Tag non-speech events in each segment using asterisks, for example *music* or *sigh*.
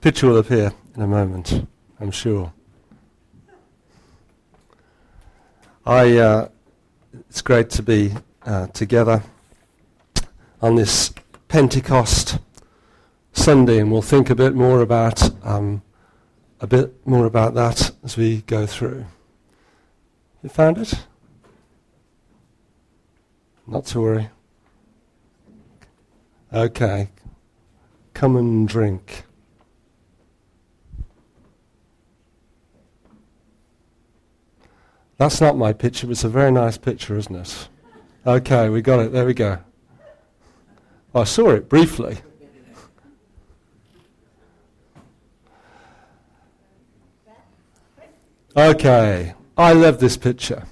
Picture will appear in a moment, I'm sure. I, uh, it's great to be uh, together on this Pentecost Sunday, and we'll think a bit more about um, a bit more about that as we go through. You found it? Not to worry. Okay. Come and drink. That's not my picture, but it's a very nice picture, isn't it? Okay, we got it. There we go. I saw it briefly. Okay, I love this picture.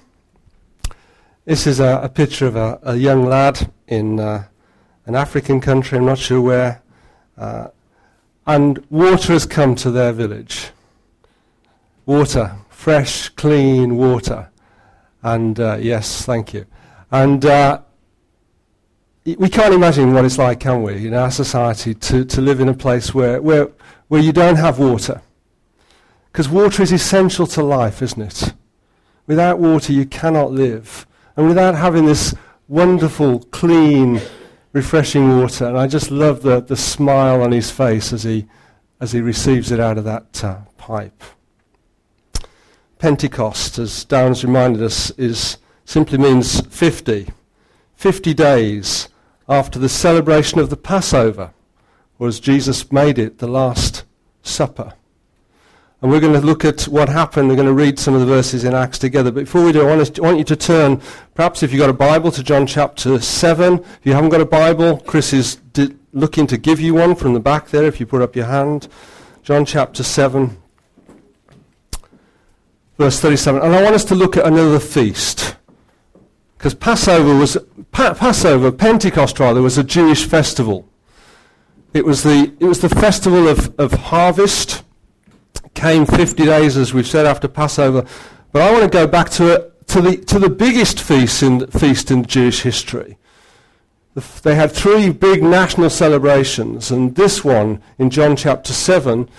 This is a, a picture of a, a, young lad in uh, an African country, I'm not sure where, uh, and water has come to their village. Water, fresh, clean water. And uh, yes, thank you. And uh, we can't imagine what it's like, can we, in our society to, to live in a place where, where, where you don't have water because water is essential to life, isn't it? Without water, you cannot live. And without having this wonderful, clean, refreshing water, and I just love the, the smile on his face as he, as he receives it out of that uh, pipe. Pentecost, as Downs reminded us, is, simply means 50. 50 days after the celebration of the Passover, was Jesus made it the Last Supper. And we're going to look at what happened. We're going to read some of the verses in Acts together. But before we do, I want, to, I want you to turn, perhaps if you've got a Bible, to John chapter 7. If you haven't got a Bible, Chris is di- looking to give you one from the back there if you put up your hand. John chapter 7, verse 37. And I want us to look at another feast. Because Passover was, pa- Passover, Pentecost rather, was a Jewish festival. It was the, it was the festival of, of harvest came 50 days, as we've said, after Passover. But I want to go back to, it, to, the, to the biggest feast in, feast in Jewish history. They had three big national celebrations, and this one in John chapter 7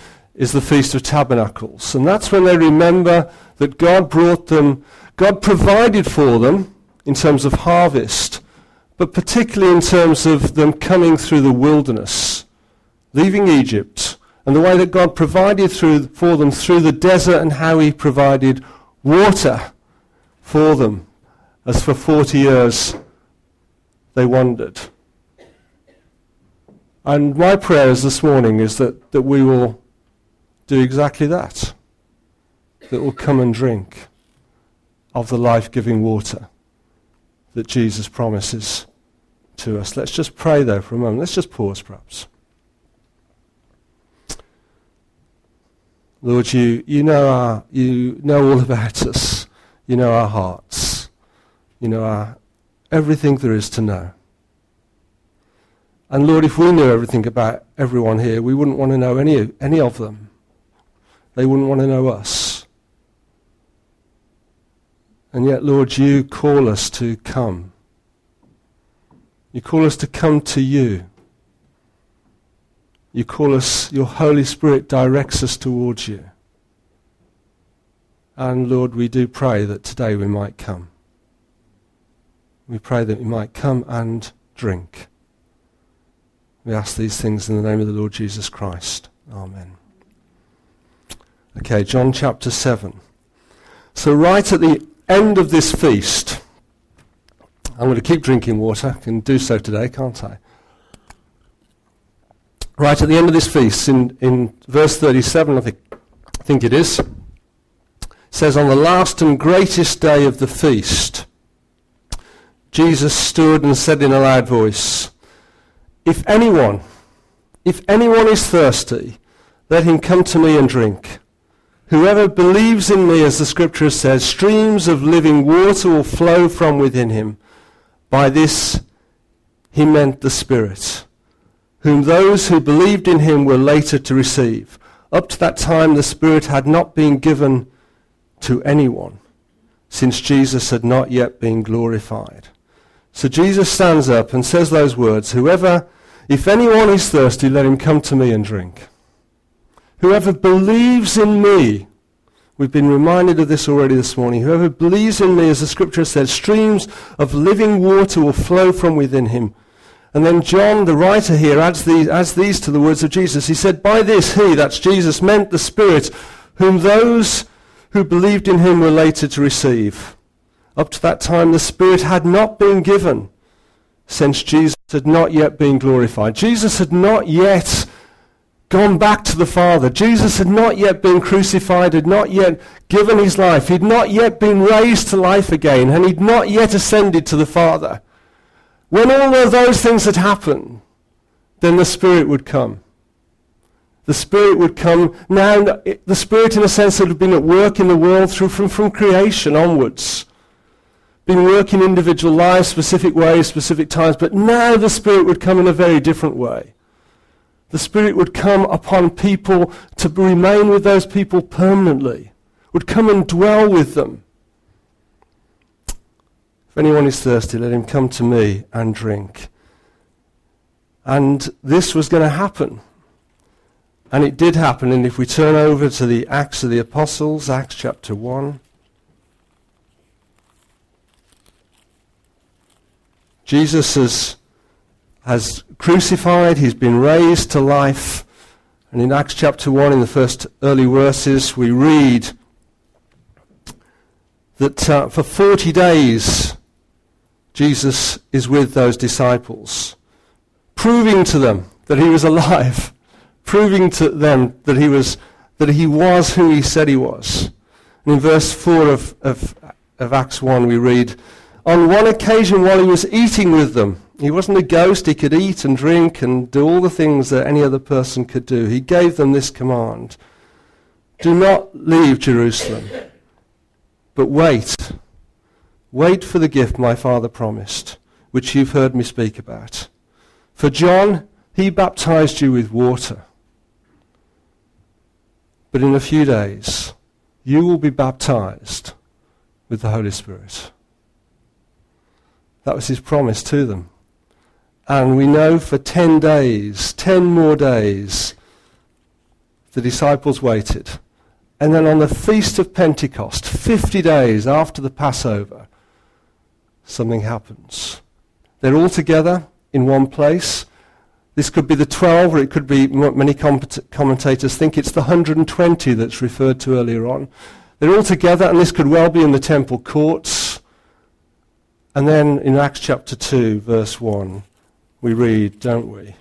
is the Feast of Tabernacles. And that's when they remember that God brought them, God provided for them in terms of harvest, but particularly in terms of them coming through the wilderness, leaving Egypt, and the way that God provided through, for them through the desert and how he provided water for them as for 40 years they wandered. And my prayers this morning is that, that we will do exactly that. That we'll come and drink of the life-giving water that Jesus promises to us. Let's just pray though for a moment. Let's just pause perhaps. Lord, you, you, know our, you know all about us. You know our hearts. You know our, everything there is to know. And Lord, if we knew everything about everyone here, we wouldn't want to know any, any of them. They wouldn't want to know us. And yet, Lord, you call us to come. You call us to come to you. You call us, your Holy Spirit directs us towards you. And Lord, we do pray that today we might come. We pray that we might come and drink. We ask these things in the name of the Lord Jesus Christ. Amen. Okay, John chapter 7. So right at the end of this feast, I'm going to keep drinking water. I can do so today, can't I? right at the end of this feast, in, in verse 37, I think, I think it is, says, On the last and greatest day of the feast, Jesus stood and said in a loud voice, If anyone, if anyone is thirsty, let him come to me and drink. Whoever believes in me, as the scripture says, streams of living water will flow from within him. By this he meant the Spirit whom those who believed in him were later to receive. Up to that time, the Spirit had not been given to anyone, since Jesus had not yet been glorified. So Jesus stands up and says those words, Whoever, if anyone is thirsty, let him come to me and drink. Whoever believes in me, we've been reminded of this already this morning, whoever believes in me, as the scripture says, streams of living water will flow from within him. And then John, the writer here, adds these, adds these to the words of Jesus. He said, By this he, that's Jesus, meant the Spirit, whom those who believed in him were later to receive. Up to that time, the Spirit had not been given, since Jesus had not yet been glorified. Jesus had not yet gone back to the Father. Jesus had not yet been crucified, had not yet given his life. He'd not yet been raised to life again, and he'd not yet ascended to the Father. When all of those things had happened, then the Spirit would come. The Spirit would come. Now, the Spirit, in a sense, had been at work in the world through from, from creation onwards. Been working individual lives, specific ways, specific times, but now the Spirit would come in a very different way. The Spirit would come upon people to remain with those people permanently, would come and dwell with them. If anyone is thirsty, let him come to me and drink. And this was going to happen. And it did happen. And if we turn over to the Acts of the Apostles, Acts chapter 1. Jesus has, has crucified, he's been raised to life. And in Acts chapter 1, in the first early verses, we read that uh, for 40 days Jesus is with those disciples, proving to them that he was alive, *laughs* proving to them that he was, that he was who he said he was. And in verse 4 of, of, of Acts 1 we read, On one occasion while he was eating with them, he wasn't a ghost, he could eat and drink and do all the things that any other person could do. He gave them this command, Do not leave Jerusalem, but wait Wait for the gift my Father promised, which you've heard me speak about. For John, he baptized you with water. But in a few days, you will be baptized with the Holy Spirit. That was his promise to them. And we know for 10 days, 10 more days, the disciples waited. And then on the Feast of Pentecost, 50 days after the Passover, something happens. They're all together in one place. This could be the 12, or it could be, many commentators think it's the 120 that's referred to earlier on. They're all together, and this could well be in the temple courts. And then in Acts chapter 2, verse 1, we read, don't we?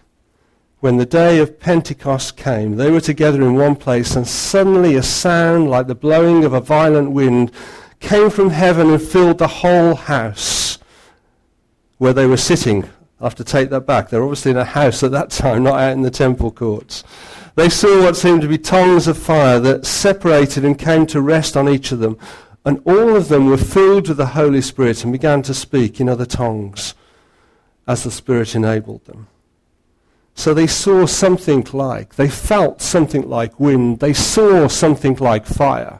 When the day of Pentecost came, they were together in one place, and suddenly a sound like the blowing of a violent wind came from heaven and filled the whole house where they were sitting. I have to take that back. They're obviously in a house at that time, not out in the temple courts. They saw what seemed to be tongues of fire that separated and came to rest on each of them. And all of them were filled with the Holy Spirit and began to speak in other tongues as the Spirit enabled them. So they saw something like, they felt something like wind, they saw something like fire.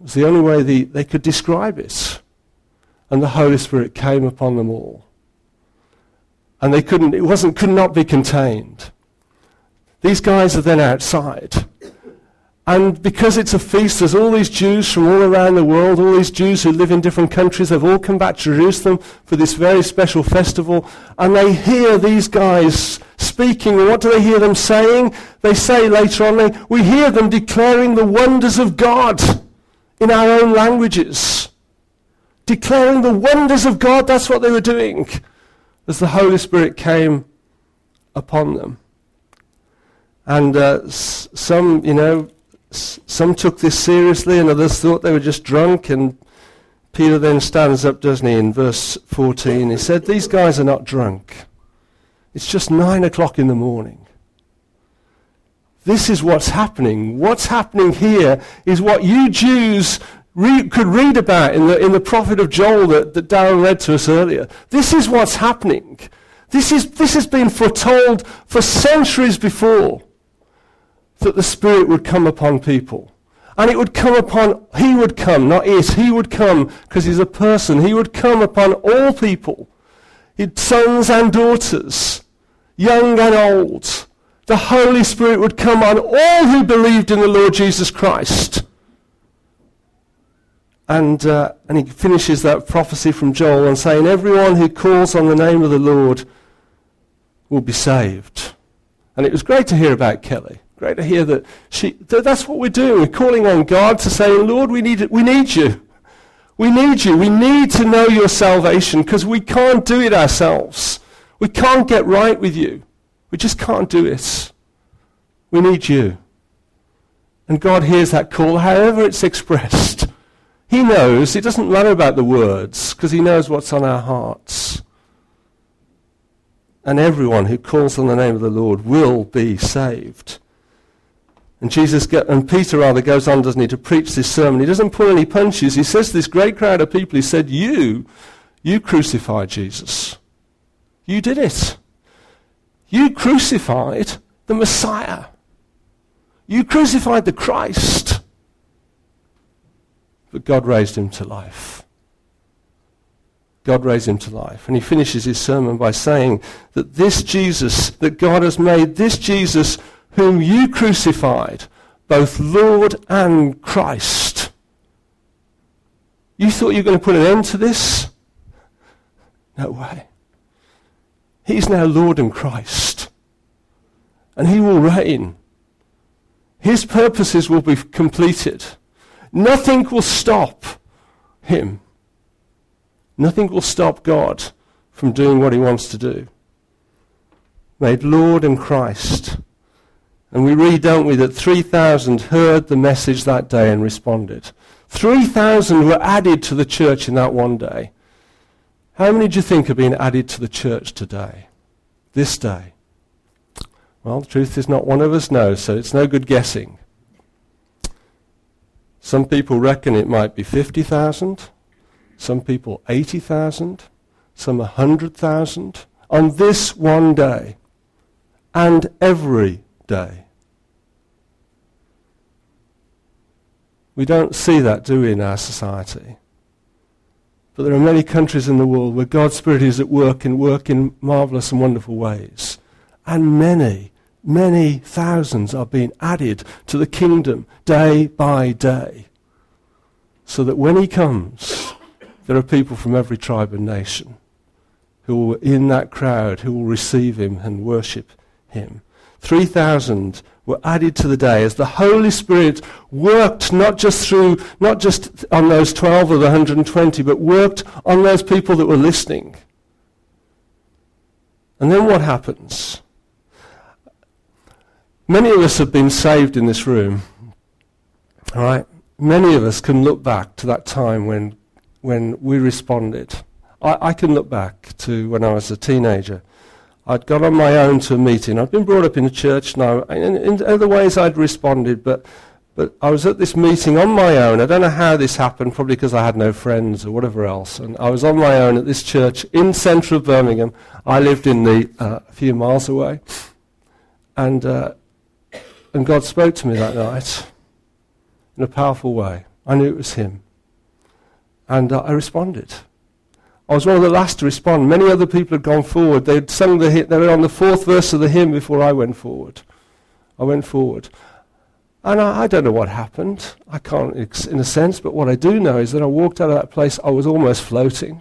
It was the only way the, they could describe it. And the Holy Spirit came upon them all. And they couldn't, it wasn't, could not be contained. These guys are then outside. And because it's a feast, there's all these Jews from all around the world, all these Jews who live in different countries, they've all come back to Jerusalem for this very special festival, and they hear these guys speaking, and what do they hear them saying? They say later on, they, we hear them declaring the wonders of God in our own languages, declaring the wonders of God. That's what they were doing as the Holy Spirit came upon them. And uh, s- some, you know, some took this seriously, and others thought they were just drunk. And Peter then stands up, doesn't he, in verse 14? He said, These guys are not drunk. It's just nine o'clock in the morning. This is what's happening. What's happening here is what you Jews could read about in the, in the prophet of Joel that, that Darren read to us earlier. This is what's happening. This, is, this has been foretold for centuries before that the Spirit would come upon people. And it would come upon, he would come, not it, he would come because he's a person. He would come upon all people, sons and daughters, young and old The Holy Spirit would come on all who believed in the Lord Jesus Christ. And, uh, and he finishes that prophecy from Joel and saying, Everyone who calls on the name of the Lord will be saved. And it was great to hear about Kelly. Great to hear that she, th- that's what we're doing. We're calling on God to say, Lord, we need, we need you. We need you. We need to know your salvation because we can't do it ourselves. We can't get right with you. We just can't do it. We need you. And God hears that call, however it's expressed. He knows. It doesn't matter about the words because he knows what's on our hearts and everyone who calls on the name of the Lord will be saved. And Jesus get, and Peter rather goes on, doesn't he, to preach this sermon. He doesn't pull any punches. He says to this great crowd of people, he said, You, you crucified Jesus. You did it. You crucified the Messiah. You crucified the Christ. But God raised him to life. God raised him to life. And he finishes his sermon by saying that this Jesus, that God has made this Jesus whom you crucified, both Lord and Christ. You thought you were going to put an end to this? No way. He's now Lord and Christ. And he will reign. His purposes will be completed. Nothing will stop him. Nothing will stop God from doing what he wants to do. Made Lord and Christ. And we read, don't we, that 3,000 heard the message that day and responded. 3,000 were added to the church in that one day. How many do you think are being added to the church today? This day? Well, the truth is not one of us knows, so it's no good guessing. Some people reckon it might be 50,000 some people 80,000, some 100,000 on this one day and every day. We don't see that, do we, in our society? But there are many countries in the world where God's Spirit is at work and work in marvelous and wonderful ways. And many, many thousands are being added to the kingdom day by day. So that when He comes, there are people from every tribe and nation who will, in that crowd, who will receive him and worship him. 3,000 were added to the day as the Holy Spirit worked not just through, not just on those 12 or the 120, but worked on those people that were listening. And then what happens? Many of us have been saved in this room. All right? Many of us can look back to that time when when we responded. I, I, can look back to when I was a teenager. I'd gone on my own to a meeting. I'd been brought up in a church now. In, in other ways, I'd responded, but, but I was at this meeting on my own. I don't know how this happened, probably because I had no friends or whatever else. And I was on my own at this church in central Birmingham. I lived in the uh, a few miles away. And, uh, and God spoke to me that night in a powerful way. I knew it was Him. And uh, I responded. I was one of the last to respond. Many other people had gone forward. They'd sung the hymn. They were on the fourth verse of the hymn before I went forward. I went forward. And I, I don't know what happened. I can't, in a sense, but what I do know is that I walked out of that place, I was almost floating.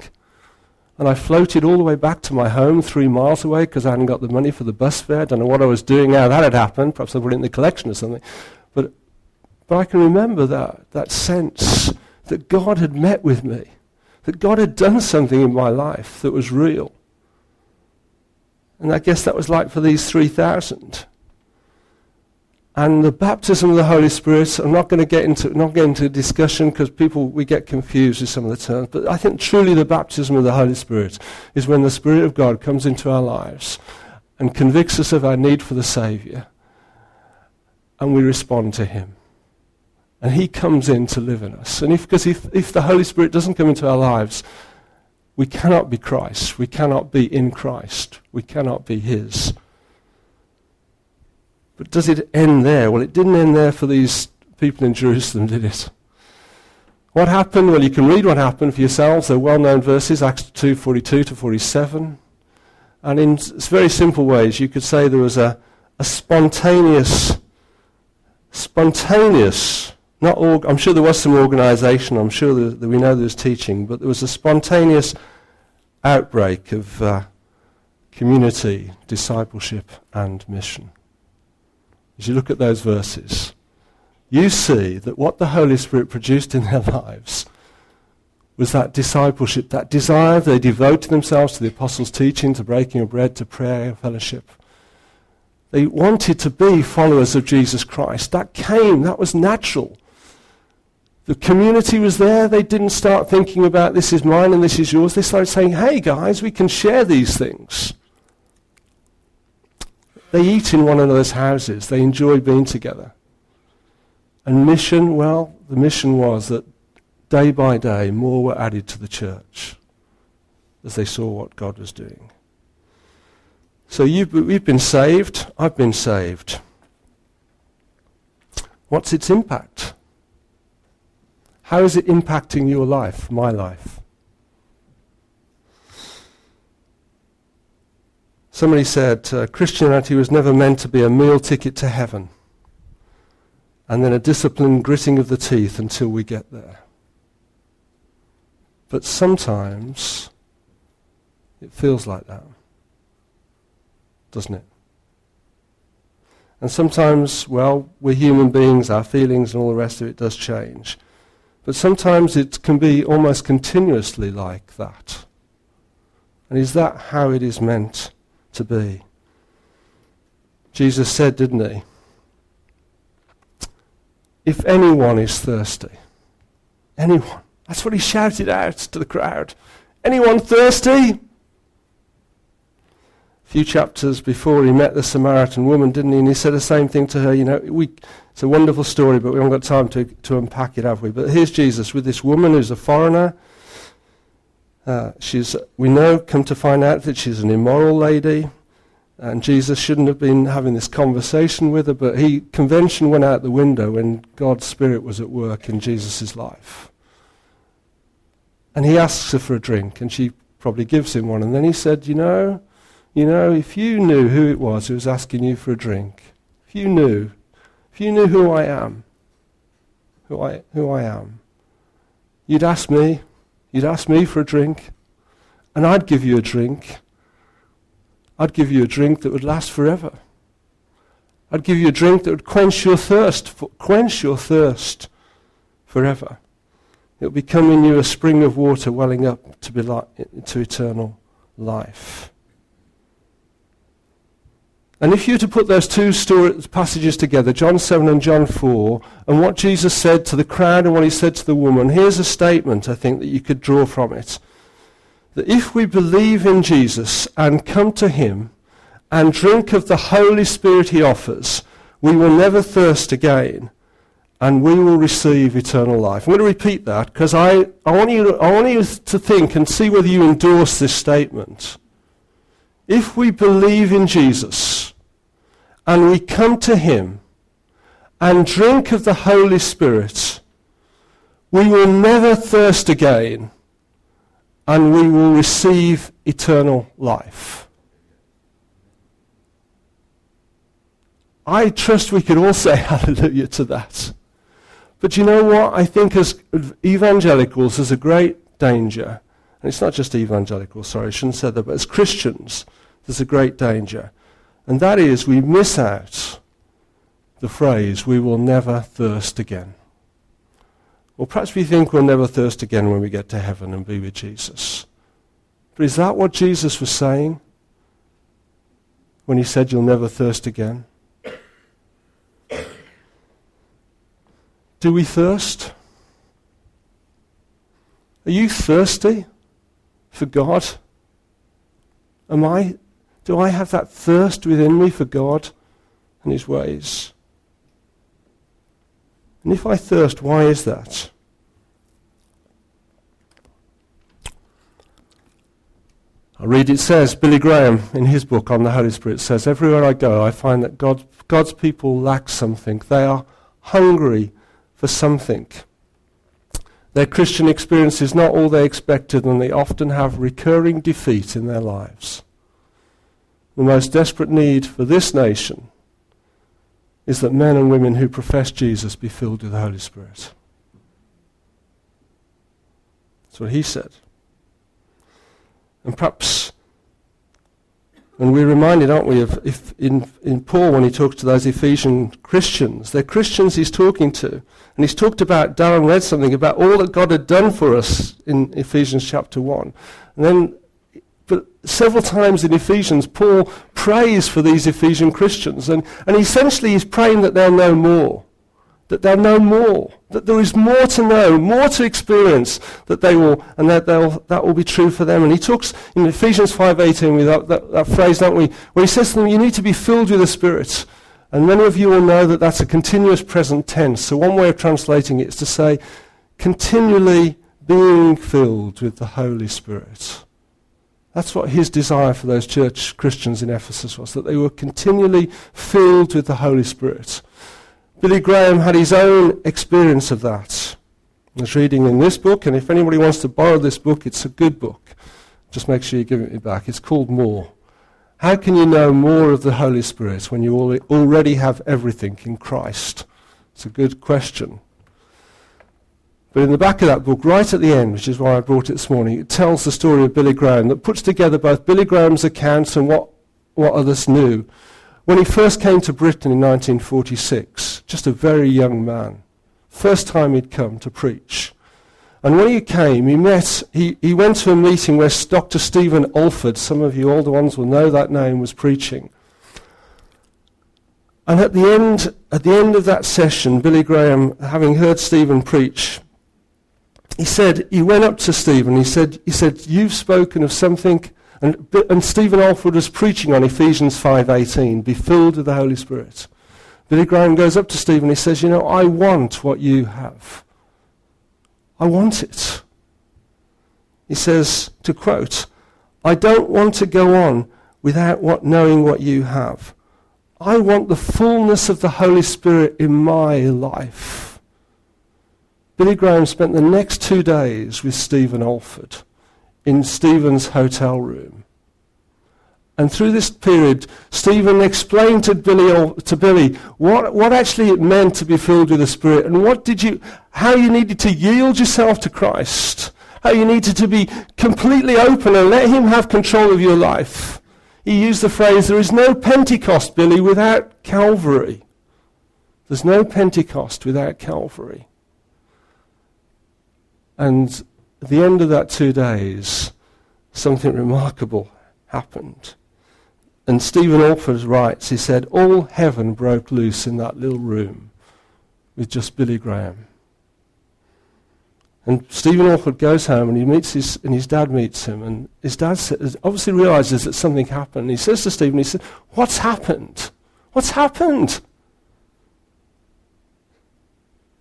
And I floated all the way back to my home, three miles away, because I hadn't got the money for the bus fare. I don't know what I was doing how that had happened. Perhaps I put it in the collection or something. But, but I can remember that, that sense that God had met with me, that God had done something in my life that was real. And I guess that was like for these 3,000. And the baptism of the Holy Spirit, I'm not going to get into, not get into discussion because people, we get confused with some of the terms, but I think truly the baptism of the Holy Spirit is when the Spirit of God comes into our lives and convicts us of our need for the Saviour and we respond to Him. And he comes in to live in us. And if, because if, if the Holy Spirit doesn't come into our lives, we cannot be Christ. We cannot be in Christ. We cannot be his. But does it end there? Well, it didn't end there for these people in Jerusalem, did it? What happened? Well, you can read what happened for yourselves. They're well-known verses, Acts 2, 42 to 47. And in very simple ways, you could say there was a, a spontaneous, spontaneous, not org- I'm sure there was some organization, I'm sure that, that we know there was teaching, but there was a spontaneous outbreak of uh, community, discipleship, and mission. As you look at those verses, you see that what the Holy Spirit produced in their *laughs* lives was that discipleship, that desire. They devoted themselves to the apostles' teaching, to breaking of bread, to prayer, and fellowship. They wanted to be followers of Jesus Christ. That came, that was natural. The community was there. They didn't start thinking about this is mine and this is yours. They started saying, hey guys, we can share these things. They eat in one another's houses. They enjoy being together. And mission, well, the mission was that day by day more were added to the church as they saw what God was doing. So you've, we've been saved. I've been saved. What's its impact? How is it impacting your life, my life? Somebody said uh, Christianity was never meant to be a meal ticket to heaven and then a disciplined gritting of the teeth until we get there. But sometimes it feels like that, doesn't it? And sometimes, well, we're human beings, our feelings and all the rest of it does change. But sometimes it can be almost continuously like that. And is that how it is meant to be. Jesus said, didn't he? If anyone is thirsty, anyone, that's what he shouted out to the crowd. Anyone thirsty? Few chapters before he met the Samaritan woman, didn't he? And he said the same thing to her. You know, we, it's a wonderful story, but we haven't got time to, to unpack it, have we? But here's Jesus with this woman who's a foreigner uh, she's, we know, come to find out that she's an immoral lady, and Jesus shouldn't have been having this conversation with her, but he, convention went out the window when God's Spirit was at work in Jesus' life. And he asks her for a drink, and she probably gives him one. And then he said, You know, you know, if you knew who it was who was asking you for a drink, if you knew, if you knew who I am, who I, who I am, you'd ask me, You'd ask me for a drink, and I'd give you a drink. I'd give you a drink that would last forever. I'd give you a drink that would quench your thirst, quench your thirst forever. It would become in you a spring of water welling up to, be li- to eternal life. And if you were to put those two story, passages together, John 7 and John 4, and what Jesus said to the crowd and what he said to the woman, here's a statement I think that you could draw from it. That if we believe in Jesus and come to him and drink of the Holy Spirit he offers, we will never thirst again and we will receive eternal life. I'm going to repeat that because I, I, want you, I want you to think and see whether you endorse this statement. If we believe in Jesus, and we come to him and drink of the Holy Spirit, we will never thirst again and we will receive eternal life. I trust we could all *laughs* say hallelujah to that. But you know what? I think as evangelicals, there's a great danger. And it's not just evangelicals, sorry, I shouldn't say that, but as Christians, there's a great danger and that is, we miss out the phrase, we will never thirst again. Well, perhaps we think we'll never thirst again when we get to heaven and be with Jesus. But is that what Jesus was saying when he said, You'll never thirst again? Do we thirst? Are you thirsty for God? Am I do I have that thirst within me for God and His ways? And if I thirst, why is that? I read it says, Billy Graham in his book on the Holy Spirit says, Everywhere I go, I find that God, God's people lack something. They are hungry for something. Their Christian experience is not all they expected, and they often have recurring defeat in their lives. The most desperate need for this nation is that men and women who profess Jesus be filled with the Holy Spirit. That's what he said. And perhaps, and we're reminded, aren't we, of if in, in Paul when he talks to those Ephesian Christians. They're Christians he's talking to. And he's talked about, Darren read something about all that God had done for us in Ephesians chapter 1. And then but several times in Ephesians, Paul prays for these Ephesian Christians. And, and essentially, he's praying that they'll know more. That they'll know more. That there is more to know, more to experience, that they will, and that, that will be true for them. And he talks in Ephesians 5.18 with that, that, that phrase, don't we, where he says to them, you need to be filled with the Spirit. And many of you will know that that's a continuous present tense. So one way of translating it is to say, continually being filled with the Holy Spirit. That's what his desire for those church Christians in Ephesus was, that they were continually filled with the Holy Spirit. Billy Graham had his own experience of that. I was reading in this book, and if anybody wants to borrow this book, it's a good book. Just make sure you give it me back. It's called More. How can you know more of the Holy Spirit when you already have everything in Christ? It's a good question. But in the back of that book, right at the end, which is why I brought it this morning, it tells the story of Billy Graham that puts together both Billy Graham's accounts and what, what others knew. When he first came to Britain in 1946, just a very young man, first time he'd come to preach. And when he came, he met, he, he went to a meeting where Dr. Stephen Olford, some of you older ones will know that name, was preaching. And at the end, at the end of that session, Billy Graham, having heard Stephen preach, he said, he went up to Stephen, he said, he said, you've spoken of something, and, and Stephen Olford was preaching on Ephesians 5.18, be filled with the Holy Spirit. Billy Graham goes up to Stephen, he says, you know, I want what you have. I want it. He says, to quote, I don't want to go on without what, knowing what you have. I want the fullness of the Holy Spirit in my life. Billy Graham spent the next two days with Stephen Olford in Stephen's hotel room. And through this period, Stephen explained to Billy, to Billy what, what actually it meant to be filled with the Spirit and what did you, how you needed to yield yourself to Christ, how you needed to be completely open and let Him have control of your life. He used the phrase, there is no Pentecost, Billy, without Calvary. There's no Pentecost without Calvary. And at the end of that two days, something remarkable happened. And Stephen Olford writes, he said, all heaven broke loose in that little room with just Billy Graham. And Stephen Olford goes home and he meets his, and his dad meets him. And his dad says, obviously realizes that something happened. He says to Stephen, he said, what's happened? What's happened?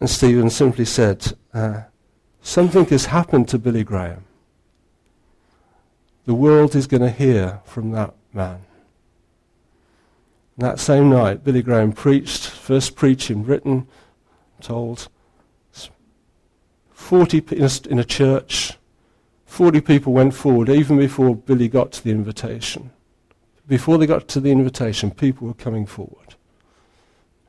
And Stephen simply said, uh, Something has happened to Billy Graham. The world is going to hear from that man. And that same night, Billy Graham preached, first preach in Britain, told 40 in a, in a church, 40 people went forward even before Billy got to the invitation. Before they got to the invitation, people were coming forward.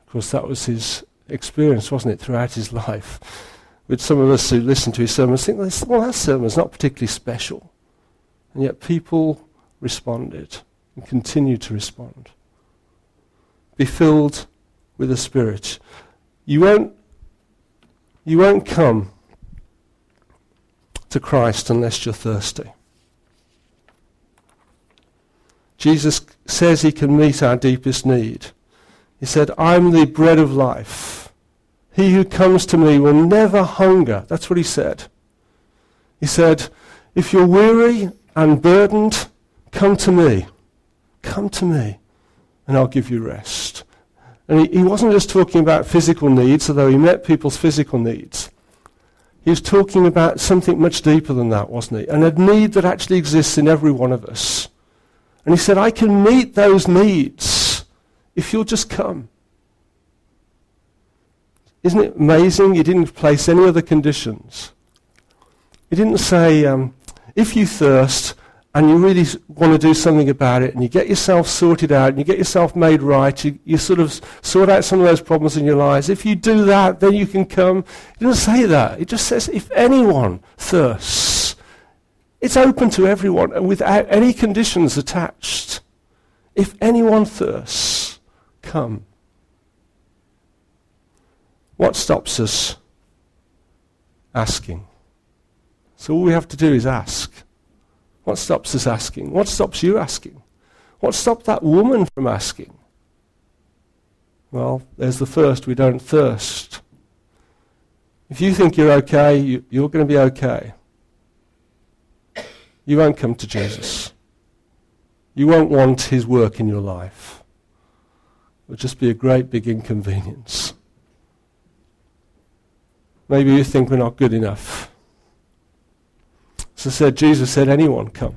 Of course, that was his experience, wasn't it, throughout his *laughs* life with some of us who listen to his sermons think, well, that sermon's not particularly special. And yet people responded and continue to respond. Be filled with the Spirit. You won't, you won't come to Christ unless you're thirsty. Jesus says he can meet our deepest need. He said, I'm the bread of life. He who comes to me will never hunger. That's what he said. He said, If you're weary and burdened, come to me. Come to me, and I'll give you rest. And he, he wasn't just talking about physical needs, although he met people's physical needs. He was talking about something much deeper than that, wasn't he? And a need that actually exists in every one of us. And he said, I can meet those needs if you'll just come. Isn't it amazing? He didn't place any other conditions. He didn't say, um, if you thirst, and you really want to do something about it, and you get yourself sorted out, and you get yourself made right, you, you sort of sort out some of those problems in your lives. If you do that, then you can come. He doesn't say that. He just says, if anyone thirsts, it's open to everyone and without any conditions attached. If anyone thirsts, come. What stops us asking? So all we have to do is ask. What stops us asking? What stops you asking? What stopped that woman from asking? Well, there's the first, we don't thirst. If you think you're okay, you, you're going to be okay. You won't come to Jesus. You won't want his work in your life. It will just be a great big inconvenience. Maybe you think we're not good enough. So said, Jesus said, anyone come.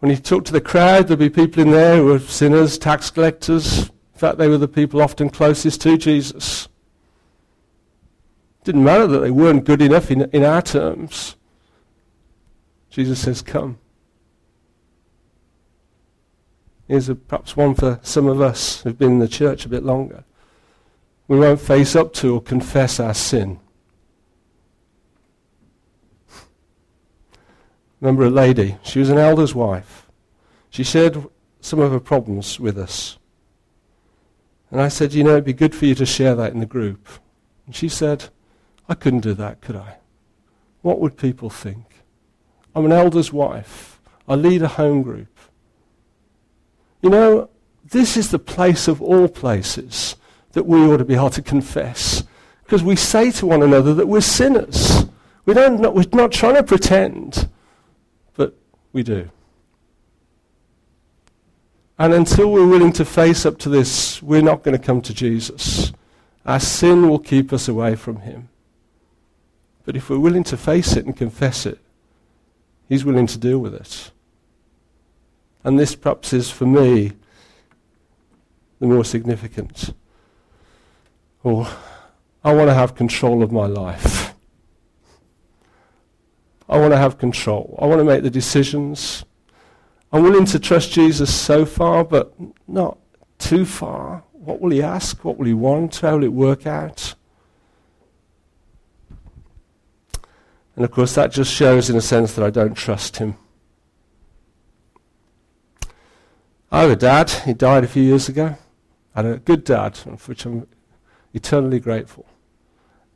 When he talked to the crowd, there'd be people in there who were sinners, tax collectors. In fact, they were the people often closest to Jesus. Didn't matter that they weren't good enough in, in our terms. Jesus says, come. Here's a, perhaps one for some of us who've been in the church a bit longer. We won't face up to or confess our sin. remember a lady. She was an elder's wife. She shared some of her problems with us. And I said, you know, it'd be good for you to share that in the group. And she said, I couldn't do that, could I? What would people think? I'm an elder's wife. I lead a home group. You know, this is the place of all places that we ought to be able to confess. Because we say to one another that we're sinners. We don't, we're not trying to pretend but we do. And until we're willing to face up to this, we're not going to come to Jesus. Our sin will keep us away from him. But if we're willing to face it and confess it, he's willing to deal with it. And this perhaps is, for me, the more significant. Or, I want to have control of my life. I want to have control. I want to make the decisions. I'm willing to trust Jesus so far, but not too far. What will he ask? What will he want? How will it work out? And of course, that just shows, in a sense, that I don't trust him. I have a dad. He died a few years ago. I had a good dad, for which I'm eternally grateful.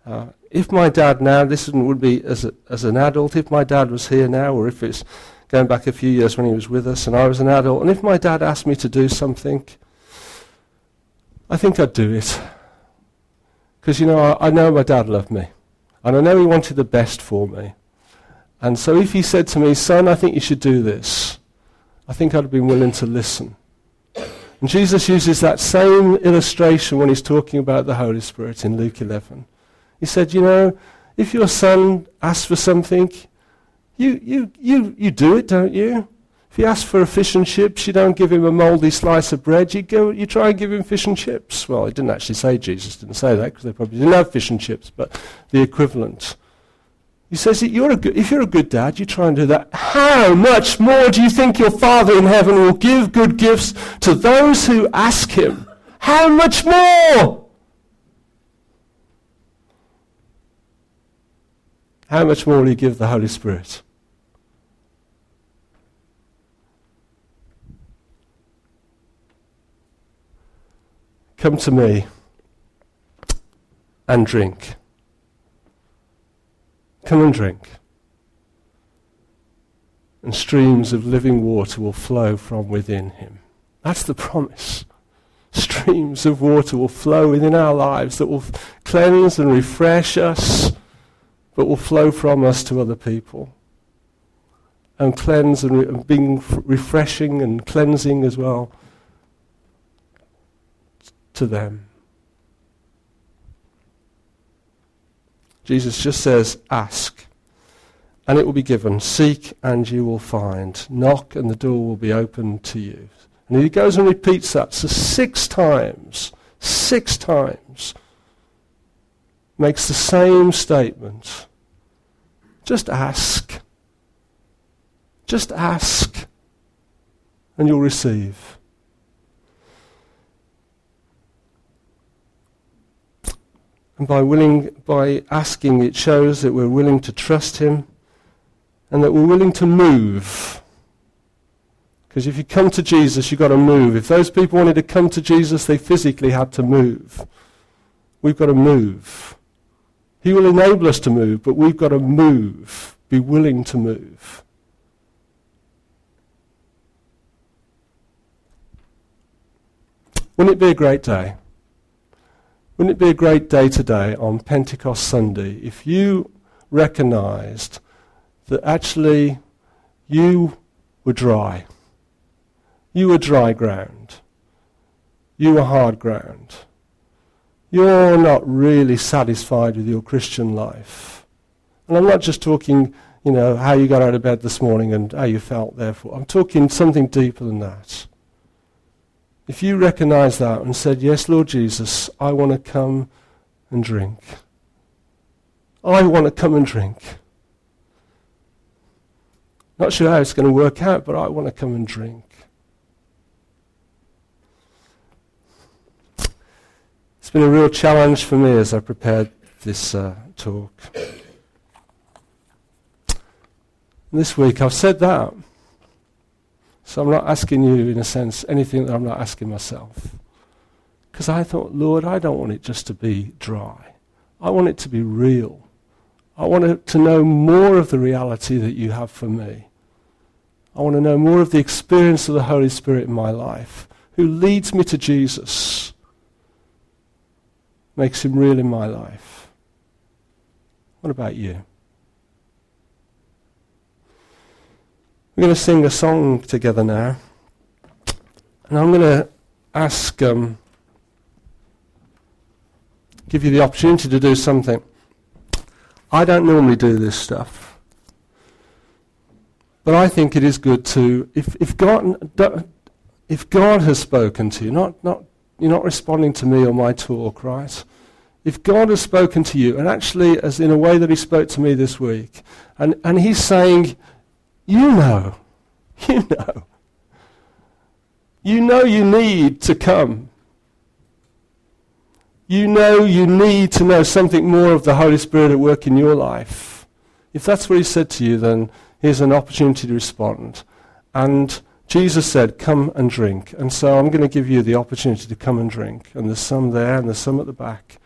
Uh, if my dad now, this would be as, a, as an adult, if my dad was here now, or if it's going back a few years when he was with us and I was an adult, and if my dad asked me to do something, I think I'd do it. Because, you know, I, I know my dad loved me. And I know he wanted the best for me. And so if he said to me, son, I think you should do this, I think I'd have been willing to listen. And Jesus uses that same illustration when he's talking about the Holy Spirit in Luke 11. He said, you know, if your son asks for something, you, you, you, you do it, don't you? If he asks for a fish and chips, you don't give him a mouldy slice of bread. You, go, you try and give him fish and chips. Well, he didn't actually say, Jesus didn't say that because they probably didn't have fish and chips, but the equivalent. He says, you're a good, if you're a good dad, you try and do that. How much more do you think your Father in heaven will give good gifts to those who ask him? How much more? how much more will He give the Holy Spirit? Come to me and drink. Come and drink. And streams of living water will flow from within him. That's the promise. Streams of water will flow within our lives that will cleanse and refresh us but will flow from us to other people and cleanse and, re- and being f- refreshing and cleansing as well to them. Jesus just says, ask, and it will be given. Seek, and you will find. Knock, and the door will be opened to you. And he goes and repeats that. So six times, six times, makes the same statement. Just ask. Just ask and you'll receive. And by willing, by asking, it shows that we're willing to trust Him and that we're willing to move. Because if you come to Jesus, you've got to move. If those people wanted to come to Jesus, they physically had to move. We've got to move. He will enable us to move, but we've got to move, be willing to move. Wouldn't it be a great day? Wouldn't it be a great day today on Pentecost Sunday if you recognized that actually you were dry? You were dry ground. You were hard ground. You're not really satisfied with your Christian life. And I'm not just talking, you know, how you got out of bed this morning and how you felt, therefore. I'm talking something deeper than that. If you recognize that and said, Yes, Lord Jesus, I want to come and drink. I want to come and drink. Not sure how it's going to work out, but I want to come and drink. It's been a real challenge for me as I prepared this uh, talk. this week I've said that. So I'm not asking you, in a sense, anything that I'm not asking myself. Because I thought, Lord, I don't want it just to be dry. I want it to be real. I want to know more of the reality that you have for me. I want to know more of the experience of the Holy Spirit in my life, who leads me to Jesus makes him real in my life. What about you? We're going to sing a song together now. And I'm going to ask, um, give you the opportunity to do something. I don't normally do this stuff. But I think it is good to, if, if, God, if God has spoken to you, not, not you're not responding to me or my talk, right? If God has spoken to you, and actually as in a way that he spoke to me this week, and, and he's saying, you know, *laughs* you know, you know you need to come. You know you need to know something more of the Holy Spirit at work in your life. If that's what he said to you, then here's an opportunity to respond. And Jesus said, Come and drink. And so I'm going to give you the opportunity to come and drink. And there's some there and there's some at the back.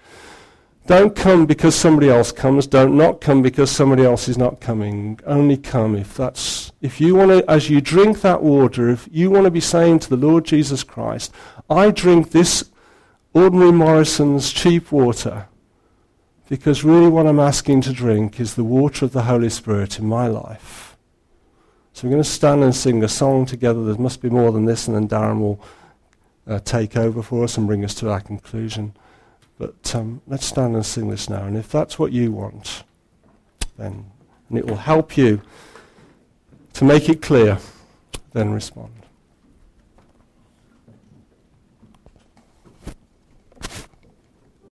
Don't come because somebody else comes. Don't not come because somebody else is not coming. Only come if that's if you want to as you drink that water, if you want to be saying to the Lord Jesus Christ, I drink this ordinary Morrison's cheap water because really what I'm asking to drink is the water of the Holy Spirit in my life. So we're going to stand and sing a song together. There must be more than this, and then Darren will uh, take over for us and bring us to our conclusion. But um, let's stand and sing this now. And if that's what you want, then and it will help you to make it clear, then respond.